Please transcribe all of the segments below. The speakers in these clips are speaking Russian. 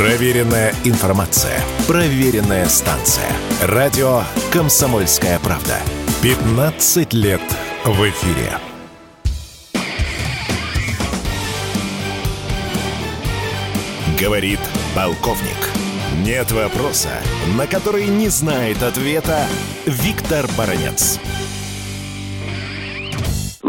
Проверенная информация. Проверенная станция. Радио «Комсомольская правда». 15 лет в эфире. Говорит полковник. Нет вопроса, на который не знает ответа Виктор Баранец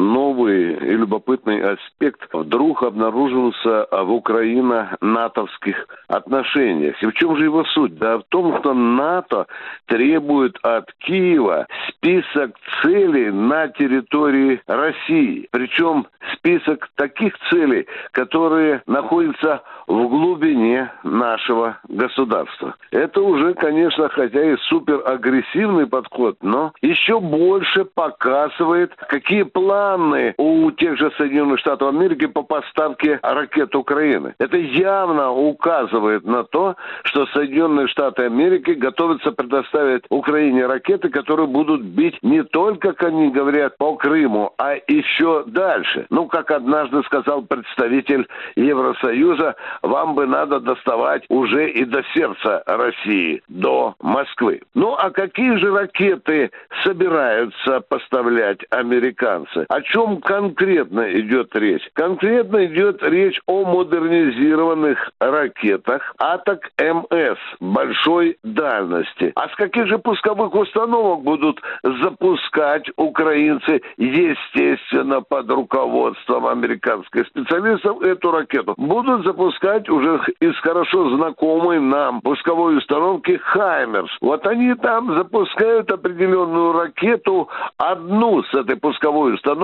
новый и любопытный аспект вдруг обнаружился в украино-натовских отношениях. И в чем же его суть? Да в том, что НАТО требует от Киева список целей на территории России. Причем список таких целей, которые находятся в глубине нашего государства. Это уже, конечно, хотя и суперагрессивный подход, но еще больше показывает, какие планы у тех же Соединенных Штатов Америки по поставке ракет Украины. Это явно указывает на то, что Соединенные Штаты Америки готовятся предоставить Украине ракеты, которые будут бить не только, как они говорят, по Крыму, а еще дальше. Ну, как однажды сказал представитель Евросоюза, вам бы надо доставать уже и до сердца России, до Москвы. Ну, а какие же ракеты собираются поставлять американцы? О чем конкретно идет речь? Конкретно идет речь о модернизированных ракетах Атак МС большой дальности. А с каких же пусковых установок будут запускать украинцы, естественно, под руководством американских специалистов эту ракету? Будут запускать уже из хорошо знакомой нам пусковой установки «Хаймерс». Вот они там запускают определенную ракету, одну с этой пусковой установкой,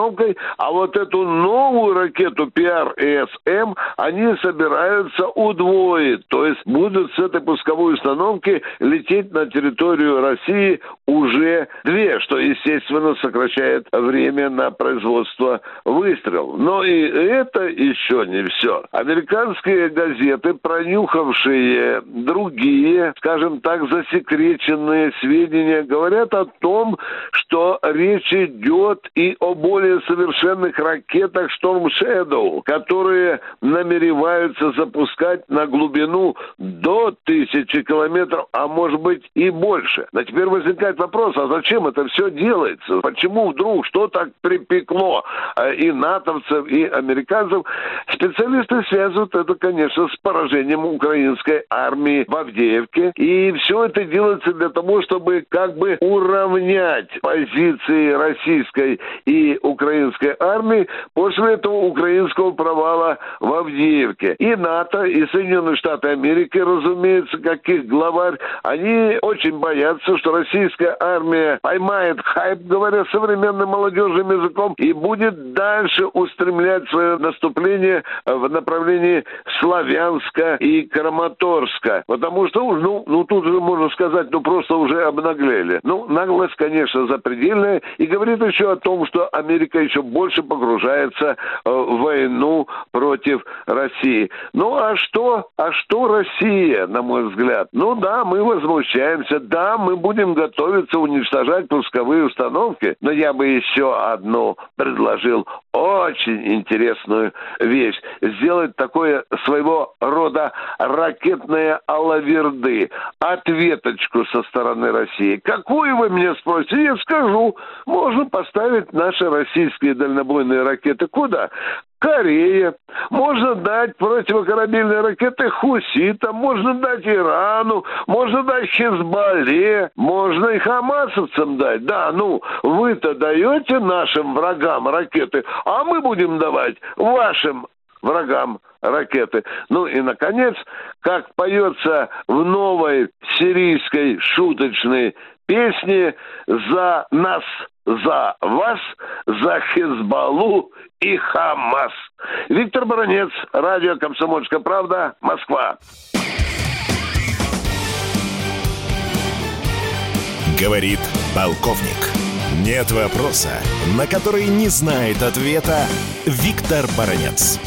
а вот эту новую ракету PRSM они собираются удвоить. То есть будут с этой пусковой установки лететь на территорию России уже две, что, естественно, сокращает время на производство выстрелов. Но и это еще не все. Американские газеты, пронюхавшие другие, скажем так, засекреченные сведения, говорят о том, что речь идет и о более совершенных ракетах Storm Shadow, которые намереваются запускать на глубину до тысячи километров, а может быть и больше. Но теперь возникает вопрос, а зачем это все делается? Почему вдруг что так припекло э, и натовцев, и американцев? Специалисты связывают это, конечно, с поражением украинской армии в Авдеевке. И все это делается для того, чтобы как бы уравнять позиции российской и украинской армии после этого украинского провала в Авдеевке. И НАТО, и Соединенные Штаты Америки, разумеется, как их главарь, они очень боятся, что российская армия поймает хайп, говоря современным молодежным языком, и будет дальше устремлять свое наступление в направлении Славянска и Краматорска. Потому что, ну, ну тут же можно сказать, ну просто уже обнаглели. Ну, наглость, конечно, запредельная. И говорит еще о том, что Америка еще больше погружается э, в войну против России. Ну, а что? А что Россия, на мой взгляд? Ну да, мы возмущаемся, да, мы будем готовиться уничтожать пусковые установки, но я бы еще одну предложил очень интересную вещь. Сделать такое своего рода ракетные алаверды, ответочку со стороны России. Какую вы меня спросите? Я скажу. Можно поставить наши российские дальнобойные ракеты куда? Корея. Можно дать противокорабельные ракеты хуситам, можно дать Ирану, можно дать Хизбалле, можно и хамасовцам дать. Да, ну, вы-то даете нашим врагам ракеты, а мы будем давать вашим врагам ракеты. Ну и, наконец, как поется в новой сирийской шуточной песне «За нас за вас, за Хизбаллу и Хамас. Виктор Баранец, радио «Комсомольская правда», Москва. Говорит полковник. Нет вопроса, на который не знает ответа Виктор Баранец.